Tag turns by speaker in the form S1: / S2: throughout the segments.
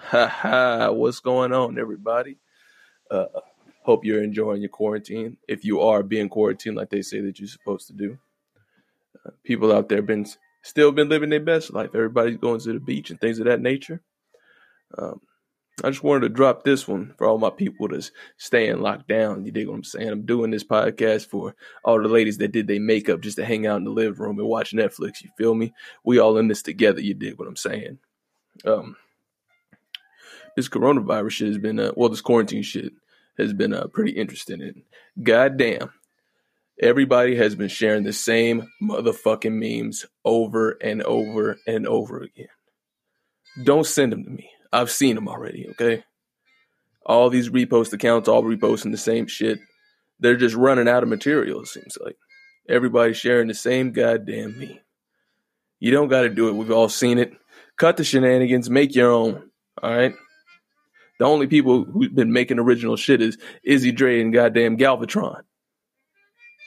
S1: Ha ha, what's going on, everybody? Uh, hope you're enjoying your quarantine. If you are being quarantined like they say that you're supposed to do, uh, people out there been still been living their best life. Everybody's going to the beach and things of that nature. Um, I just wanted to drop this one for all my people that's staying locked down. You dig what I'm saying? I'm doing this podcast for all the ladies that did their makeup just to hang out in the living room and watch Netflix. You feel me? We all in this together. You dig what I'm saying? Um, this coronavirus shit has been, uh, well, this quarantine shit has been uh, pretty interesting. And goddamn, everybody has been sharing the same motherfucking memes over and over and over again. Don't send them to me. I've seen them already, okay? All these repost accounts, all reposting the same shit. They're just running out of material, it seems like. Everybody's sharing the same goddamn meme. You don't got to do it. We've all seen it. Cut the shenanigans, make your own, all right? The only people who've been making original shit is Izzy Dre and goddamn Galvatron.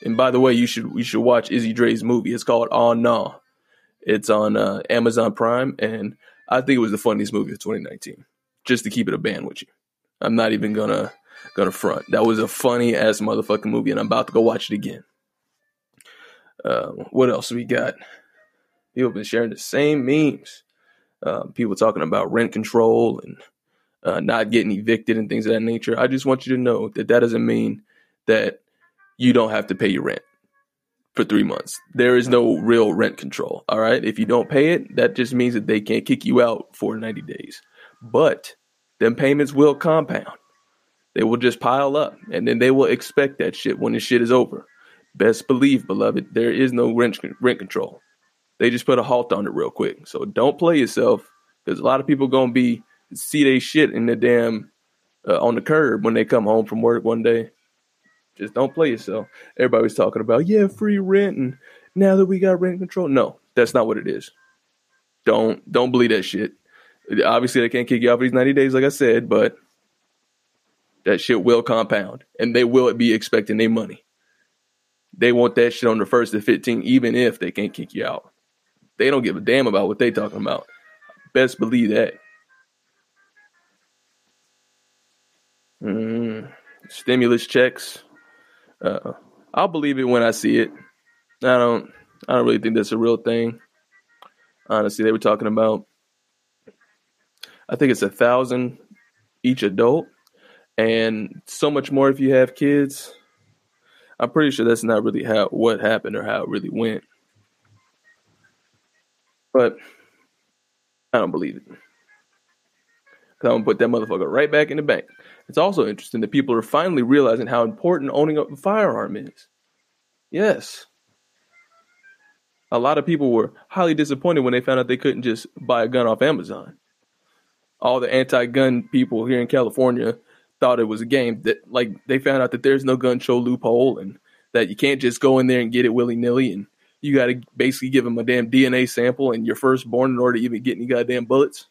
S1: And by the way, you should you should watch Izzy Dre's movie. It's called Oh Nah. It's on uh, Amazon Prime, and I think it was the funniest movie of 2019. Just to keep it a band with you, I'm not even gonna gonna front. That was a funny ass motherfucking movie, and I'm about to go watch it again. Uh, what else we got? People have been sharing the same memes. Uh, people talking about rent control and uh, not getting evicted and things of that nature. I just want you to know that that doesn't mean that you don't have to pay your rent for three months. There is no real rent control. All right. If you don't pay it, that just means that they can't kick you out for 90 days. But them payments will compound. They will just pile up and then they will expect that shit when the shit is over. Best believe, beloved, there is no rent, rent control. They just put a halt on it real quick. So don't play yourself because a lot of people going to be see they shit in the damn uh, on the curb when they come home from work one day. Just don't play yourself. Everybody was talking about yeah, free rent, and now that we got rent control, no, that's not what it is. Don't don't believe that shit. Obviously, they can't kick you out for these ninety days, like I said, but that shit will compound, and they will be expecting their money. They want that shit on the first to fifteen, even if they can't kick you out. They don't give a damn about what they talking about. Best believe that. Mm, stimulus checks. Uh, I'll believe it when I see it. I don't. I don't really think that's a real thing. Honestly, they were talking about. I think it's a thousand each adult, and so much more if you have kids. I'm pretty sure that's not really how what happened or how it really went. But I don't believe it. I'm gonna put that motherfucker right back in the bank. It's also interesting that people are finally realizing how important owning a firearm is. Yes. A lot of people were highly disappointed when they found out they couldn't just buy a gun off Amazon. All the anti-gun people here in California thought it was a game that like they found out that there's no gun show loophole and that you can't just go in there and get it willy-nilly and you got to basically give them a damn DNA sample and your firstborn in order to even get any goddamn bullets.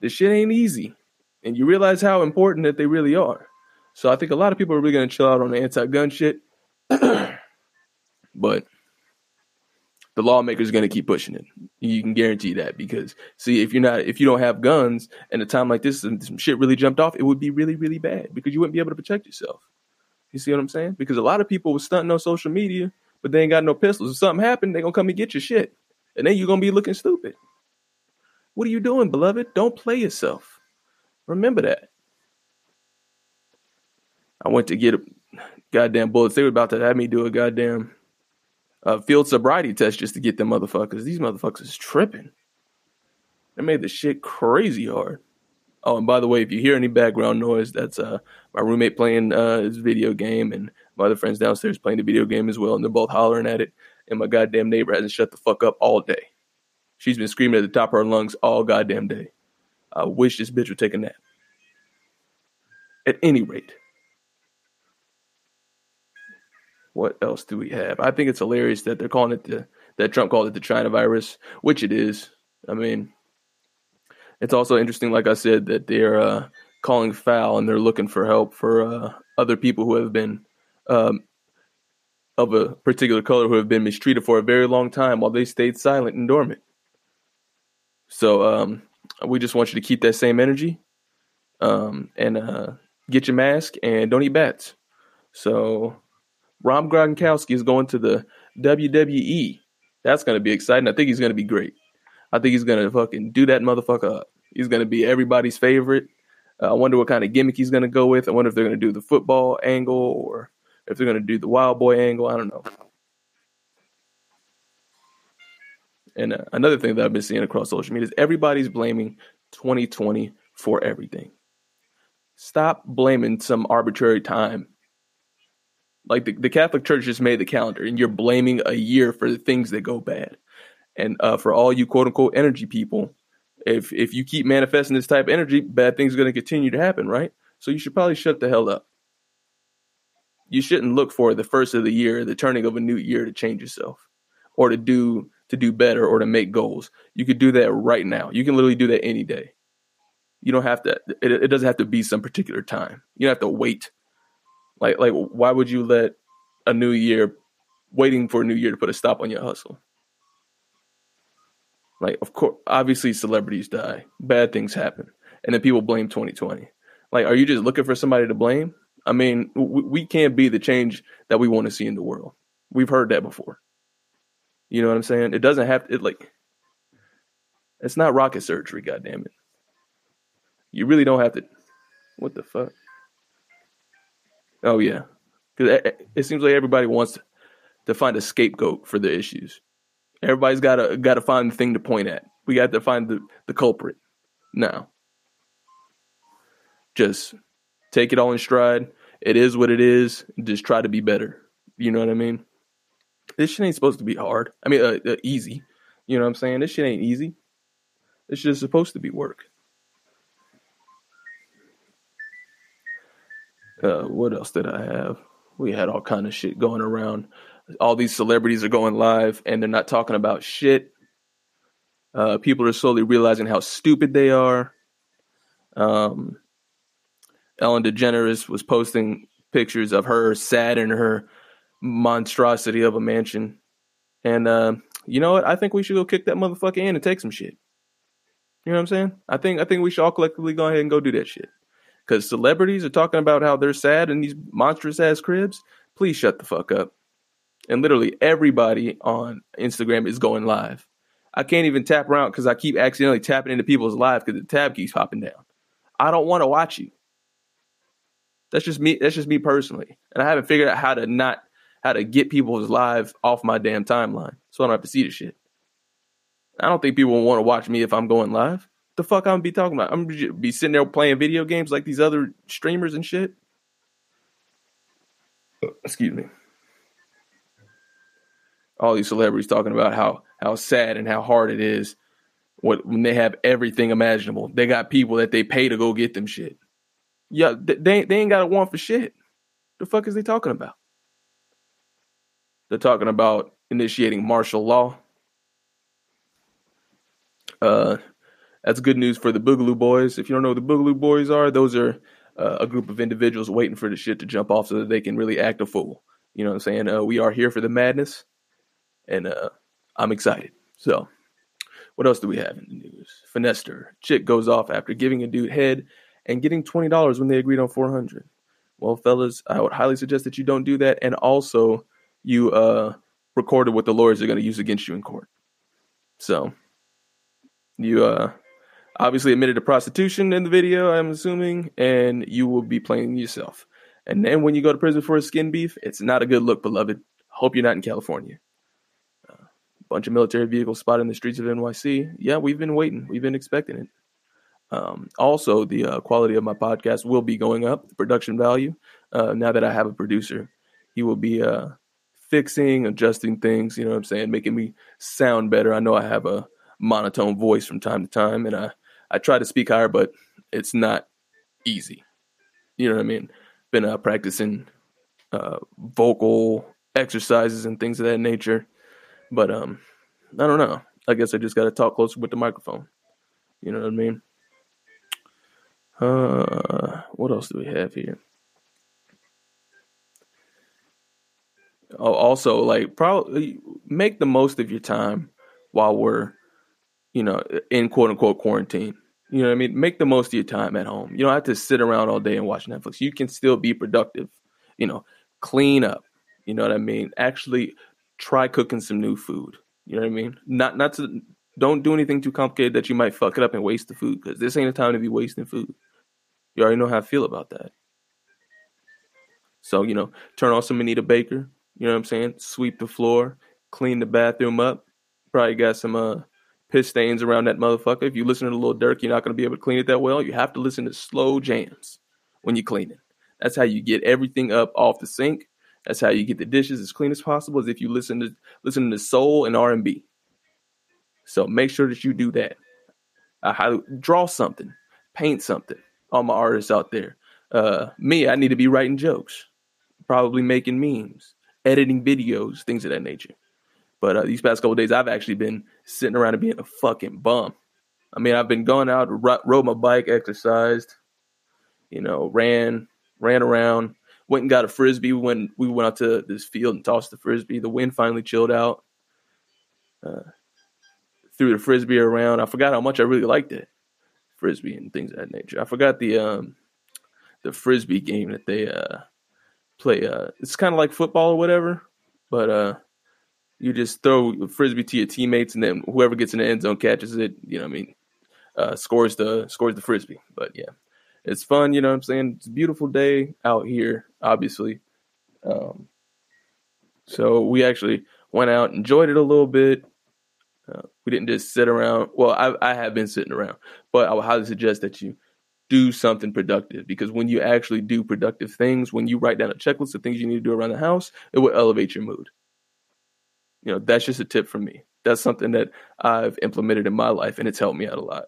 S1: This shit ain't easy and you realize how important that they really are. So I think a lot of people are really going to chill out on the anti-gun shit, but the lawmakers are going to keep pushing it. You can guarantee that because see, if you're not, if you don't have guns, and a time like this, some, some shit really jumped off, it would be really, really bad because you wouldn't be able to protect yourself. You see what I'm saying? Because a lot of people were stunting on social media, but they ain't got no pistols. If something happened, they gonna come and get your shit, and then you're gonna be looking stupid. What are you doing, beloved? Don't play yourself. Remember that. I went to get a goddamn bullets. They were about to have me do a goddamn uh, field sobriety test just to get them motherfuckers. These motherfuckers is tripping. They made the shit crazy hard. Oh, and by the way, if you hear any background noise, that's uh, my roommate playing uh, his video game, and my other friends downstairs playing the video game as well, and they're both hollering at it. And my goddamn neighbor hasn't shut the fuck up all day. She's been screaming at the top of her lungs all goddamn day. I wish this bitch would take a nap. At any rate, what else do we have? I think it's hilarious that they're calling it the that Trump called it the China virus, which it is. I mean, it's also interesting, like I said, that they're uh, calling foul and they're looking for help for uh, other people who have been um, of a particular color who have been mistreated for a very long time while they stayed silent and dormant. So um, we just want you to keep that same energy, um, and uh, get your mask and don't eat bats. So, Rob Gronkowski is going to the WWE. That's going to be exciting. I think he's going to be great. I think he's going to fucking do that motherfucker up. He's going to be everybody's favorite. Uh, I wonder what kind of gimmick he's going to go with. I wonder if they're going to do the football angle or if they're going to do the wild boy angle. I don't know. And uh, another thing that I've been seeing across social media is everybody's blaming 2020 for everything. Stop blaming some arbitrary time. Like the, the Catholic Church just made the calendar, and you're blaming a year for the things that go bad. And uh, for all you quote unquote energy people, if if you keep manifesting this type of energy, bad things are going to continue to happen, right? So you should probably shut the hell up. You shouldn't look for the first of the year, the turning of a new year to change yourself or to do to do better or to make goals. You could do that right now. You can literally do that any day. You don't have to it, it doesn't have to be some particular time. You don't have to wait. Like like why would you let a new year waiting for a new year to put a stop on your hustle? Like, of course, obviously, celebrities die, bad things happen, and then people blame 2020. Like, are you just looking for somebody to blame? I mean, we, we can't be the change that we want to see in the world. We've heard that before. You know what I'm saying? It doesn't have to, it like, it's not rocket surgery, goddamn it. You really don't have to. What the fuck? Oh yeah, because it, seems like everybody wants to find a scapegoat for the issues. Everybody's got to got to find the thing to point at. We got to find the the culprit. Now, just take it all in stride. It is what it is. Just try to be better. You know what I mean? This shit ain't supposed to be hard. I mean, uh, uh, easy. You know what I'm saying? This shit ain't easy. This shit is supposed to be work. Uh, what else did I have? We had all kind of shit going around all these celebrities are going live and they're not talking about shit. Uh, people are slowly realizing how stupid they are. Um, Ellen DeGeneres was posting pictures of her sad in her monstrosity of a mansion. And uh, you know what? I think we should go kick that motherfucker in and take some shit. You know what I'm saying? I think I think we should all collectively go ahead and go do that shit. Because celebrities are talking about how they're sad in these monstrous ass cribs. Please shut the fuck up and literally everybody on Instagram is going live. I can't even tap around because I keep accidentally tapping into people's live because the tab keeps popping down. I don't want to watch you. That's just me. That's just me personally, and I haven't figured out how to not how to get people's live off my damn timeline, so I don't have to see the shit. I don't think people want to watch me if I'm going live. The fuck I'm gonna be talking about? I'm gonna be sitting there playing video games like these other streamers and shit. Excuse me all these celebrities talking about how how sad and how hard it is when they have everything imaginable. They got people that they pay to go get them shit. Yeah, they they ain't got a want for shit. The fuck is they talking about? They're talking about initiating martial law. Uh, that's good news for the Boogaloo Boys. If you don't know what the Boogaloo Boys are, those are uh, a group of individuals waiting for the shit to jump off so that they can really act a fool. You know what I'm saying? Uh, we are here for the madness and uh, I'm excited. So, what else do we have in the news? Finester chick goes off after giving a dude head and getting twenty dollars when they agreed on four hundred. Well, fellas, I would highly suggest that you don't do that, and also you uh, recorded what the lawyers are going to use against you in court. So, you uh, obviously admitted to prostitution in the video, I'm assuming, and you will be playing yourself. And then when you go to prison for a skin beef, it's not a good look, beloved. Hope you're not in California A bunch of military vehicles spotted in the streets of NYC. Yeah, we've been waiting. We've been expecting it. Um, also, the uh, quality of my podcast will be going up, the production value. Uh, now that I have a producer, he will be uh, fixing, adjusting things, you know what I'm saying, making me sound better. I know I have a monotone voice from time to time, and I, I try to speak higher, but it's not easy. You know what I mean? Been uh, practicing uh, vocal exercises and things of that nature. But um, I don't know. I guess I just got to talk closer with the microphone. You know what I mean? Uh, what else do we have here? Also, like, probably make the most of your time while we're, you know, in quote unquote quarantine. You know what I mean? Make the most of your time at home. You don't have to sit around all day and watch Netflix. You can still be productive. You know, clean up. You know what I mean? Actually try cooking some new food. You know what I mean? Not not to don't do anything too complicated that you might fuck it up and waste the food because this ain't a time to be wasting food. You already know how I feel about that. So, you know, turn on some Anita Baker, you know what I'm saying? Sweep the floor, clean the bathroom up. Probably got some uh piss stains around that motherfucker. If you listen to Lil Durk, you're not gonna be able to clean it that well. You have to listen to slow jams when you clean it. That's how you get everything up off the sink. That's how you get the dishes as clean as possible. Is if you listen to listen to soul and R and B. So make sure that you do that. I highly draw something, paint something. All my artists out there. Uh, me, I need to be writing jokes, probably making memes, editing videos, things of that nature. But uh, these past couple days, I've actually been sitting around and being a fucking bum. I mean, I've been going out, rode my bike, exercised, you know, ran, ran around, went and got a frisbee when we went out to this field and tossed the frisbee. The wind finally chilled out. Uh, threw the frisbee around. I forgot how much I really liked it, frisbee and things of that nature. I forgot the um the frisbee game that they uh play. Uh, it's kind of like football or whatever, but uh, you just throw frisbee to your teammates, and then whoever gets in the end zone catches it. You know, I mean, uh, scores the scores the frisbee. But yeah, it's fun. You know what I'm saying? It's a beautiful day out here, obviously. Um, so we actually went out, enjoyed it a little bit. Uh, we didn't just sit around. Well, I, I have been sitting around, but I would highly suggest that you do something productive because when you actually do productive things, when you write down a checklist of things you need to do around the house, it will elevate your mood. You know, that's just a tip from me. That's something that I've implemented in my life and it's helped me out a lot.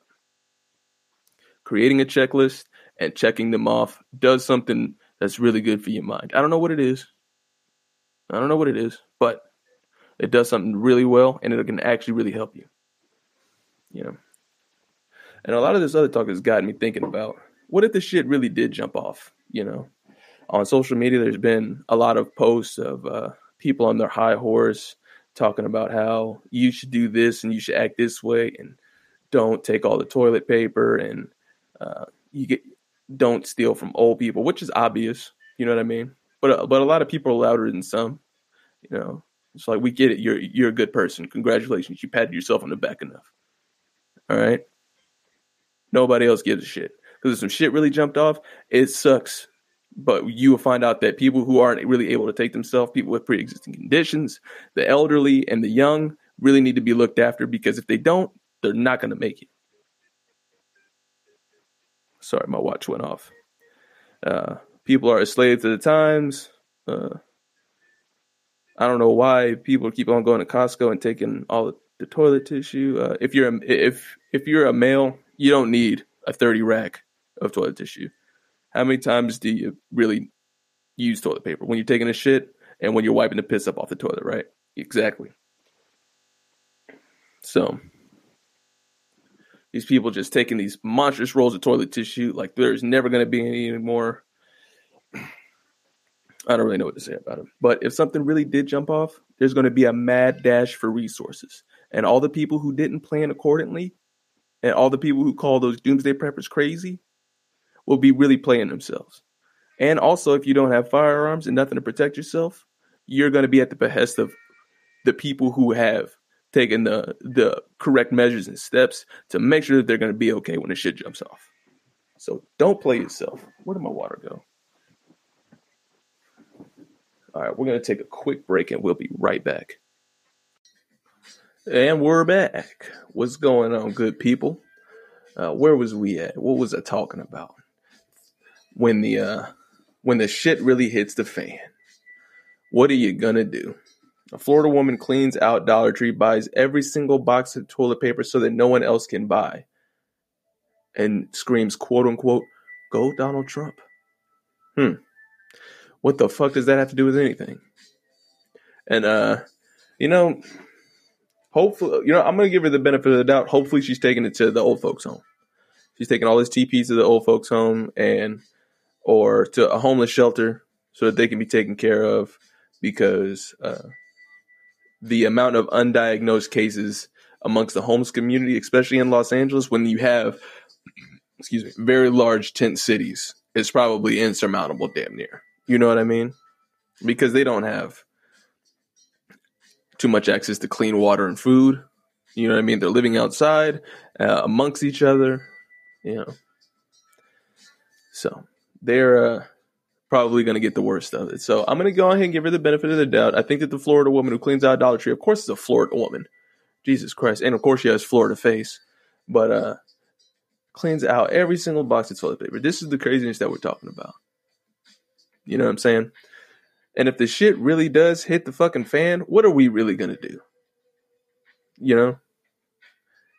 S1: Creating a checklist and checking them off does something that's really good for your mind. I don't know what it is. I don't know what it is, but it does something really well and it can actually really help you. You know. And a lot of this other talk has gotten me thinking about what if the shit really did jump off, you know? On social media there's been a lot of posts of uh, people on their high horse talking about how you should do this and you should act this way and don't take all the toilet paper and uh, you get don't steal from old people, which is obvious, you know what I mean? But uh, but a lot of people are louder than some, you know. It's like we get it. You're you're a good person. Congratulations. You patted yourself on the back enough. All right. Nobody else gives a shit. Because if some shit really jumped off, it sucks. But you will find out that people who aren't really able to take themselves, people with pre existing conditions, the elderly, and the young really need to be looked after because if they don't, they're not going to make it. Sorry, my watch went off. Uh, people are a slave to the times. Uh, I don't know why people keep on going to Costco and taking all the, toilet tissue. Uh, if you're a, if if you're a male, you don't need a 30 rack of toilet tissue. How many times do you really use toilet paper? When you're taking a shit and when you're wiping the piss up off the toilet, right? Exactly. So these people just taking these monstrous rolls of toilet tissue like there's never going to be any anymore. I don't really know what to say about it. But if something really did jump off, there's going to be a mad dash for resources. And all the people who didn't plan accordingly and all the people who call those doomsday preppers crazy will be really playing themselves. And also, if you don't have firearms and nothing to protect yourself, you're going to be at the behest of the people who have taken the the correct measures and steps to make sure that they're going to be okay when the shit jumps off. So don't play yourself. Where did my water go? All right, we're going to take a quick break and we'll be right back. And we're back. What's going on, good people? Uh, where was we at? What was I talking about? When the uh, when the shit really hits the fan, what are you gonna do? A Florida woman cleans out Dollar Tree, buys every single box of toilet paper so that no one else can buy, and screams, "quote unquote," "Go Donald Trump." Hmm. What the fuck does that have to do with anything? And uh, you know, hopefully, you know, I'm gonna give her the benefit of the doubt. Hopefully, she's taking it to the old folks' home. She's taking all this TPs to the old folks' home and or to a homeless shelter so that they can be taken care of because uh, the amount of undiagnosed cases amongst the homeless community, especially in Los Angeles, when you have excuse me, very large tent cities is probably insurmountable, damn near. You know what I mean? Because they don't have too much access to clean water and food. You know what I mean? They're living outside uh, amongst each other. You know, so they're uh, probably going to get the worst of it. So I'm going to go ahead and give her the benefit of the doubt. I think that the Florida woman who cleans out Dollar Tree, of course, is a Florida woman. Jesus Christ, and of course she has Florida face, but uh, cleans out every single box of toilet paper. This is the craziness that we're talking about. You know what I'm saying? And if the shit really does hit the fucking fan, what are we really gonna do? You know?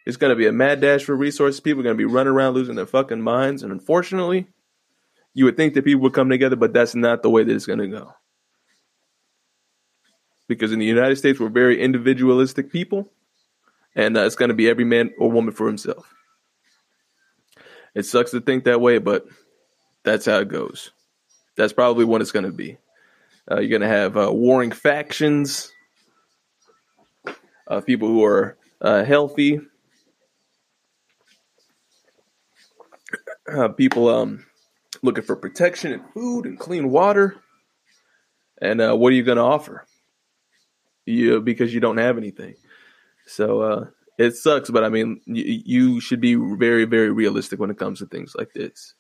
S1: It's gonna be a mad dash for resources. People are gonna be running around losing their fucking minds. And unfortunately, you would think that people would come together, but that's not the way that it's gonna go. Because in the United States, we're very individualistic people, and uh, it's gonna be every man or woman for himself. It sucks to think that way, but that's how it goes. That's probably what it's gonna be. Uh, you're going to have uh, warring factions, uh, people who are uh, healthy, uh, people um, looking for protection and food and clean water. And uh, what are you going to offer? You because you don't have anything. So it sucks, but I mean, you, you should be very, very realistic when it comes to things like this.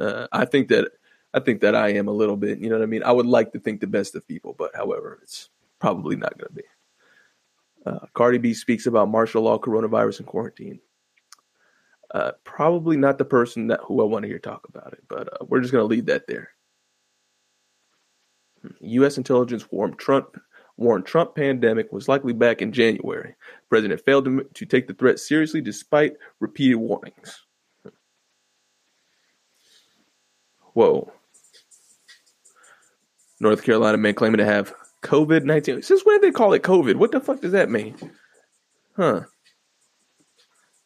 S1: I think that I think that I am a little bit. You know what I mean? I would like to think the best of people, but however, it's probably not going to be. Uh, Cardi B speaks about martial law, coronavirus, and quarantine. Uh, probably not the person that who I want to hear talk about it, but uh, we're just going to leave that there. U.S. intelligence warned Trump warned Trump pandemic was likely back in January. President failed to, to take the threat seriously despite repeated warnings. Whoa. North Carolina man claiming to have COVID 19. Since when did they call it COVID? What the fuck does that mean? Huh.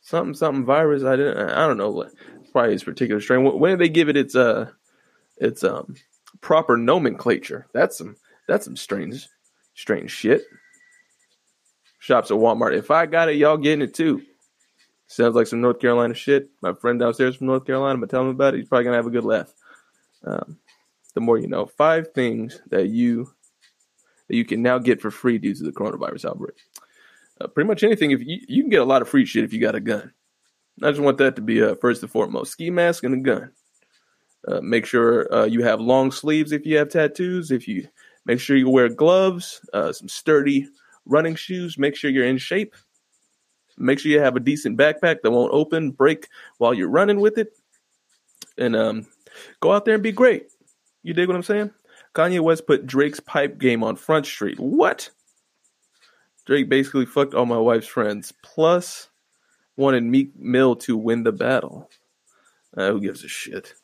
S1: Something, something virus. I didn't, I don't know what, probably its particular strain. When did they give it its, uh, its, um, proper nomenclature? That's some, that's some strange, strange shit. Shops at Walmart. If I got it, y'all getting it too. Sounds like some North Carolina shit. My friend downstairs from North Carolina, gonna tell him about it. He's probably gonna have a good laugh. Um, the more you know. Five things that you that you can now get for free due to the coronavirus outbreak. Uh, pretty much anything. If you, you can get a lot of free shit if you got a gun. I just want that to be uh, first and foremost. Ski mask and a gun. Uh, make sure uh, you have long sleeves if you have tattoos. If you make sure you wear gloves, uh, some sturdy running shoes. Make sure you're in shape. Make sure you have a decent backpack that won't open, break while you're running with it, and um, go out there and be great. You dig what I'm saying? Kanye West put Drake's pipe game on Front Street. What? Drake basically fucked all my wife's friends. Plus, wanted Meek Mill to win the battle. Uh, who gives a shit?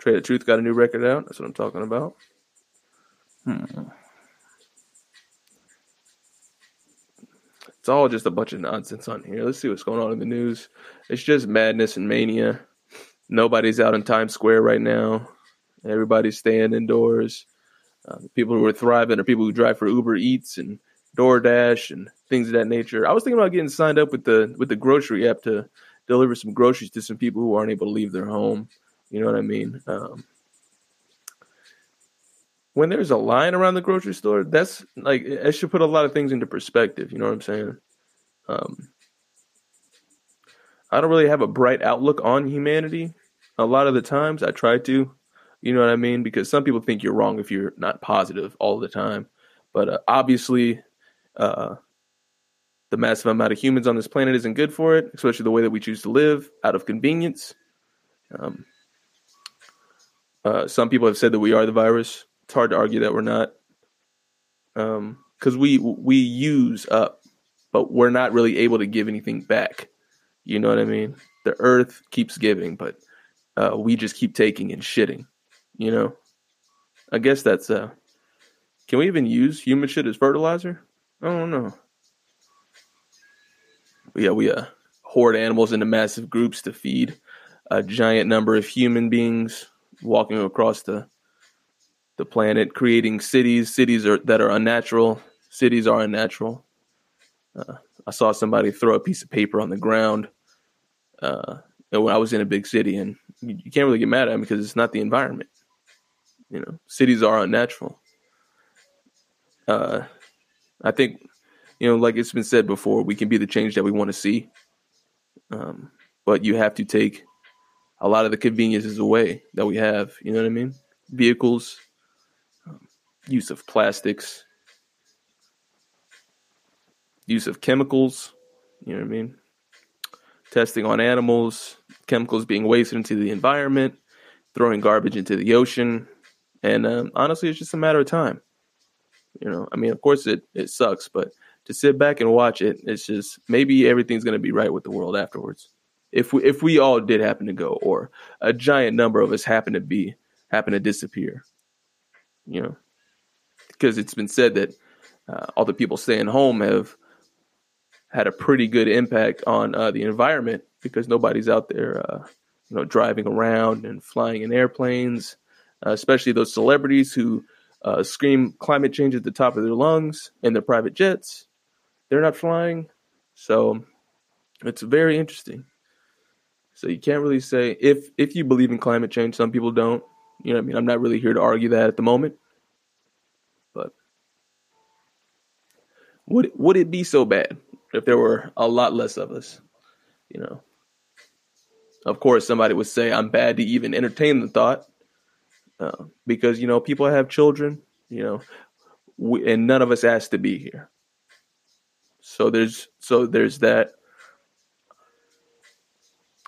S1: Trae tha Truth got a new record out. That's what I'm talking about. Hmm. It's all just a bunch of nonsense on here. Let's see what's going on in the news. It's just madness and mania. Nobody's out in Times Square right now. Everybody's staying indoors. Uh, people who are thriving are people who drive for Uber Eats and DoorDash and things of that nature. I was thinking about getting signed up with the with the grocery app to deliver some groceries to some people who aren't able to leave their home. You know what I mean? Um, when there's a line around the grocery store, that's like it should put a lot of things into perspective. You know what I'm saying? Um, I don't really have a bright outlook on humanity. A lot of the times, I try to. You know what I mean? Because some people think you're wrong if you're not positive all the time. But uh, obviously, uh, the massive amount of humans on this planet isn't good for it, especially the way that we choose to live out of convenience. Um, uh, some people have said that we are the virus. It's hard to argue that we're not, because um, we we use up, but we're not really able to give anything back. You know what I mean? The Earth keeps giving, but uh, we just keep taking and shitting. You know, I guess that's uh. Can we even use human shit as fertilizer? I don't know. But yeah, we uh hoard animals into massive groups to feed a giant number of human beings walking across the the planet, creating cities. Cities are that are unnatural. Cities are unnatural. Uh, I saw somebody throw a piece of paper on the ground, uh, when I was in a big city, and you, can't really get mad at them because it's not the environment. You know, cities are unnatural. Uh, I think, you know, like it's been said before, we can be the change that we want to see. Um, but you have to take a lot of the conveniences away that we have. You know what I mean? Vehicles, um, use of plastics, use of chemicals. You know what I mean? Testing on animals, chemicals being wasted into the environment, throwing garbage into the ocean, and um, honestly, it's just a matter of time. You know, I mean, of course it it sucks, but to sit back and watch it, it's just maybe everything's going to be right with the world afterwards. If we if we all did happen to go, or a giant number of us happen to be happen to disappear, you know, because it's been said that uh, all the people staying home have had a pretty good impact on uh, the environment because nobody's out there, uh, you know, driving around and flying in airplanes, uh, especially those celebrities who uh, scream climate change at the top of their lungs in their private jets. They're not flying, so it's very interesting. So you can't really say if if you believe in climate change. Some people don't. You know, what I mean, I'm not really here to argue that at the moment, but would would it be so bad if there were a lot less of us, you know. Of course, somebody would say I'm bad to even entertain the thought, uh, because you know people have children, you know, we, and none of us asked to be here. So there's so there's that.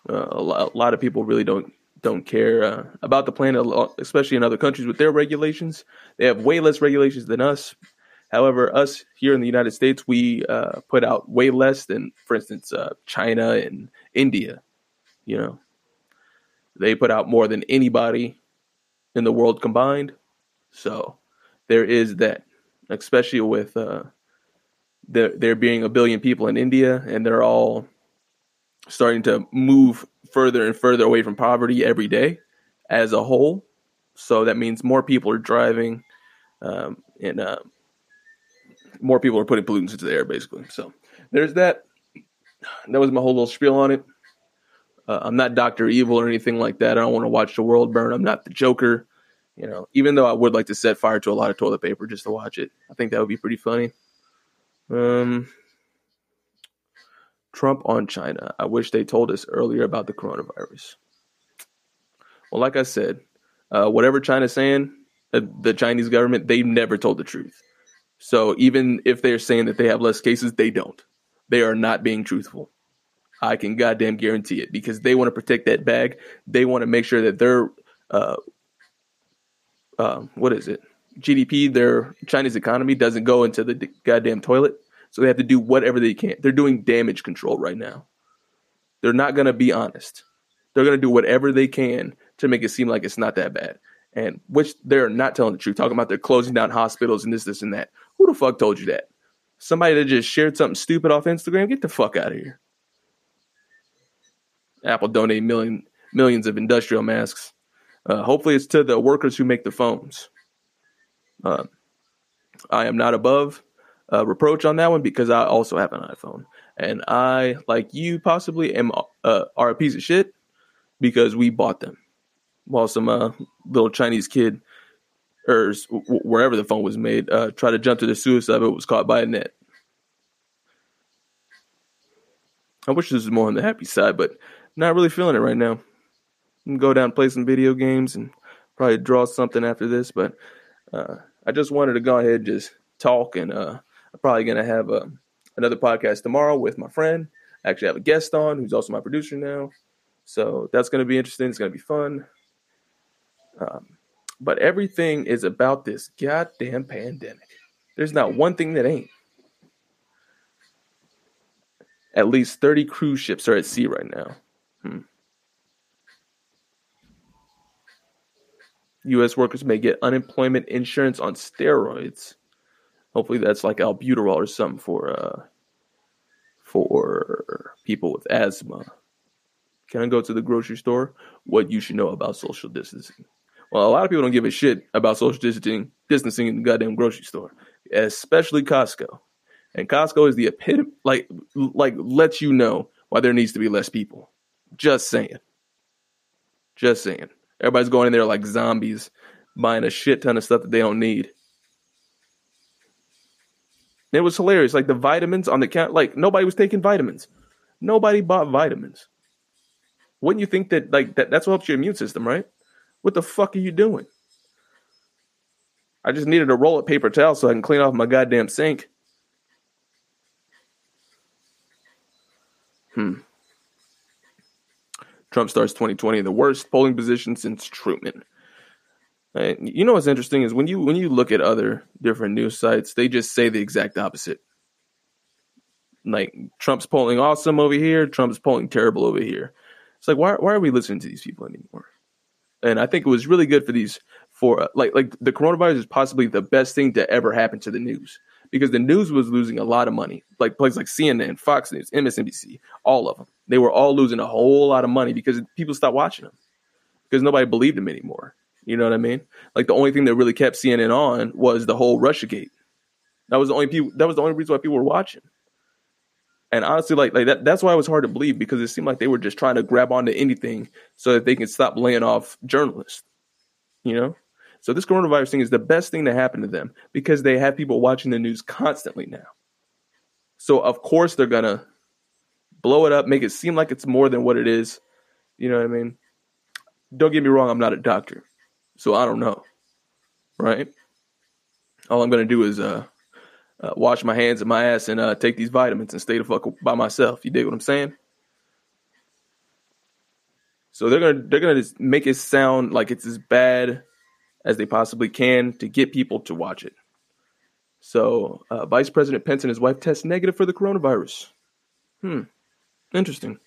S1: Uh, a, lot, a lot of people really don't don't care uh, about the planet, especially in other countries with their regulations. They have way less regulations than us, However, us here in the United States, we uh, put out way less than, for instance, uh, China and India. You know, they put out more than anybody in the world combined. So there is that, especially with uh, there there being a billion people in India, and they're all starting to move further and further away from poverty every day as a whole. So that means more people are driving, um, and uh, more people are putting pollutants into the air, basically. So there's that. That was my whole little spiel on it. Uh, I'm not Doctor Evil or anything like that. I don't want to watch the world burn. I'm not the Joker. You know, even though I would like to set fire to a lot of toilet paper just to watch it. I think that would be pretty funny. Um, Trump on China. I wish they told us earlier about the coronavirus. Well, like I said, uh, whatever China's saying, uh, the Chinese government, they've never told the truth. So even if they're saying that they have less cases, they don't. They are not being truthful. I can goddamn guarantee it because they want to protect that bag. They want to make sure that their uh, uh, what is it? GDP, their Chinese economy doesn't go into the goddamn toilet. So they have to do whatever they can. They're doing damage control right now. They're not going to be honest. They're going to do whatever they can to make it seem like it's not that bad. And which they're not telling the truth, talking about they're closing down hospitals and this, this, and that. Who the fuck told you that? Somebody that just shared something stupid off Instagram? Get the fuck out of here. Apple donate million millions of industrial masks. Uh, hopefully, it's to the workers who make the phones. Uh, I am not above uh, reproach on that one because I also have an iPhone, and I, like you, possibly am uh, are a piece of shit because we bought them while some uh, little Chinese kid or wherever the phone was made, uh, tried to jump to the suicide, but was caught by a net. I wish this was more on the happy side, but not really feeling it right now. go down play some video games and probably draw something after this, but uh, I just wanted to go ahead and just talk, and uh, I'm probably gonna have a, uh, another podcast tomorrow with my friend. I actually have a guest on who's also my producer now, so that's gonna be interesting. It's gonna be fun. Um, but everything is about this goddamn pandemic. There's not one thing that ain't. At least 30 cruise ships are at sea right now. Hmm. U.S. workers may get unemployment insurance on steroids. Hopefully, that's like albuterol or something for uh, for people with asthma. Can I go to the grocery store? What you should know about social distancing. Well, a lot of people don't give a shit about social distancing, distancing in the goddamn grocery store, especially Costco. And Costco is the epitome, like, like lets you know why there needs to be less people. Just saying. Just saying. Everybody's going in there like zombies, buying a shit ton of stuff that they don't need. It was hilarious. Like the vitamins on the count, like nobody was taking vitamins. Nobody bought vitamins. Wouldn't you think that like that that's what helps your immune system, right? What the fuck are you doing? I just needed a roll of paper towel so I can clean off my goddamn sink. Hmm. Trump starts 2020 in the worst polling position since Truman. And you know what's interesting is when you when you look at other different news sites, they just say the exact opposite. Like Trump's polling awesome over here, Trump's polling terrible over here. It's like why why are we listening to these people anymore? And I think it was really good for these for uh, like like the coronavirus is possibly the best thing to ever happen to the news because the news was losing a lot of money. Like places like CNN, Fox News, MSNBC, all of them. They were all losing a whole lot of money because people stopped watching them because nobody believed them anymore. You know what I mean? Like the only thing that really kept CNN on was the whole RussiaGate. That was the only people. That was the only reason why people were watching. And honestly, like like that, that's why it was hard to believe because it seemed like they were just trying to grab onto anything so that they can stop laying off journalists. You know, so this coronavirus thing is the best thing to happen to them because they have people watching the news constantly now. So of course they're gonna blow it up, make it seem like it's more than what it is. You know what I mean? Don't get me wrong, I'm not a doctor. So I don't know. Right? All I'm gonna do is uh, uh wash my hands and my ass and uh take these vitamins and stay the fuck by myself. You dig what I'm saying? So they're gonna they're gonna make it sound like it's as bad as they possibly can to get people to watch it. So uh, Vice President Pence and his wife test negative for the coronavirus. Hmm, interesting.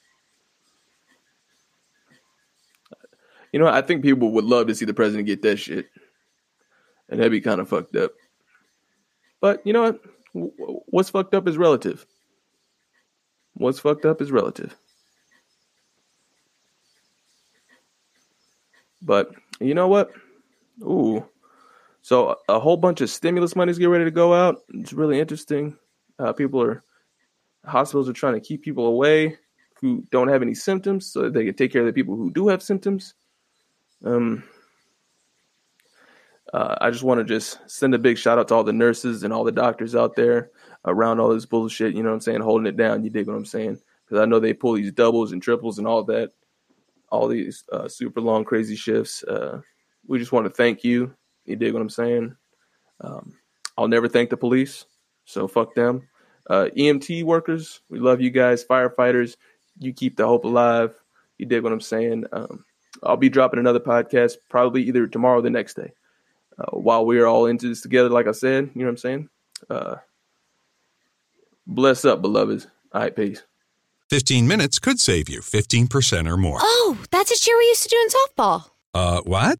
S1: You know, I think people would love to see the president get that shit, and that'd be kind of fucked up. But you know what? What's fucked up is relative. What's fucked up is relative. But you know what? Ooh. So a whole bunch of stimulus money is getting ready to go out. It's really interesting. Uh, people are hospitals are trying to keep people away who don't have any symptoms so that they can take care of the people who do have symptoms. Um, uh, I just want to just send a big shout out to all the nurses and all the doctors out there around all this bullshit. You know what I'm saying? Holding it down. You dig what I'm saying? Because I know they pull these doubles and triples and all that, all these uh, super long, crazy shifts. Uh, we just want to thank you. You dig what I'm saying? Um, I'll never thank the police, so fuck them. Uh, EMT workers, we love you guys. Firefighters, you keep the hope alive. You dig what I'm saying? Um, I'll be dropping another podcast probably either tomorrow or the next day. Uh, while we are all into this together, like I said, you know what I'm saying? Uh, bless up, beloveds. All right, peace.
S2: 15 minutes could save you 15% or more.
S3: Oh, that's a cheer we used to do in softball.
S2: Uh, what?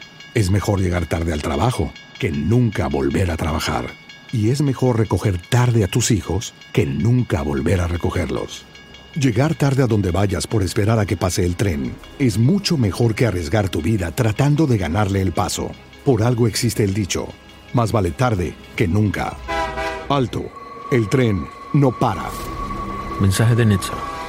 S4: Es mejor llegar tarde al trabajo que nunca volver a trabajar. Y es mejor recoger tarde a tus hijos que nunca volver a recogerlos. Llegar tarde a donde vayas por esperar a que pase el tren es mucho mejor que arriesgar tu vida tratando de ganarle el paso. Por algo existe el dicho, más vale tarde que nunca. Alto, el tren no para.
S5: Mensaje de Nitsa.